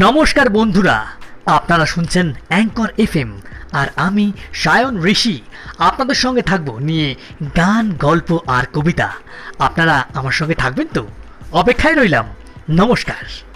নমস্কার বন্ধুরা, আপনারা শুনছেন অ্যাঙ্কর এফ আর আমি সায়ন ঋষি। আপনাদের সঙ্গে থাকব নিয়ে গান, গল্প আর কবিতা। আপনারা আমার সঙ্গে থাকবেন তো? অপেক্ষায় রইলাম। নমস্কার।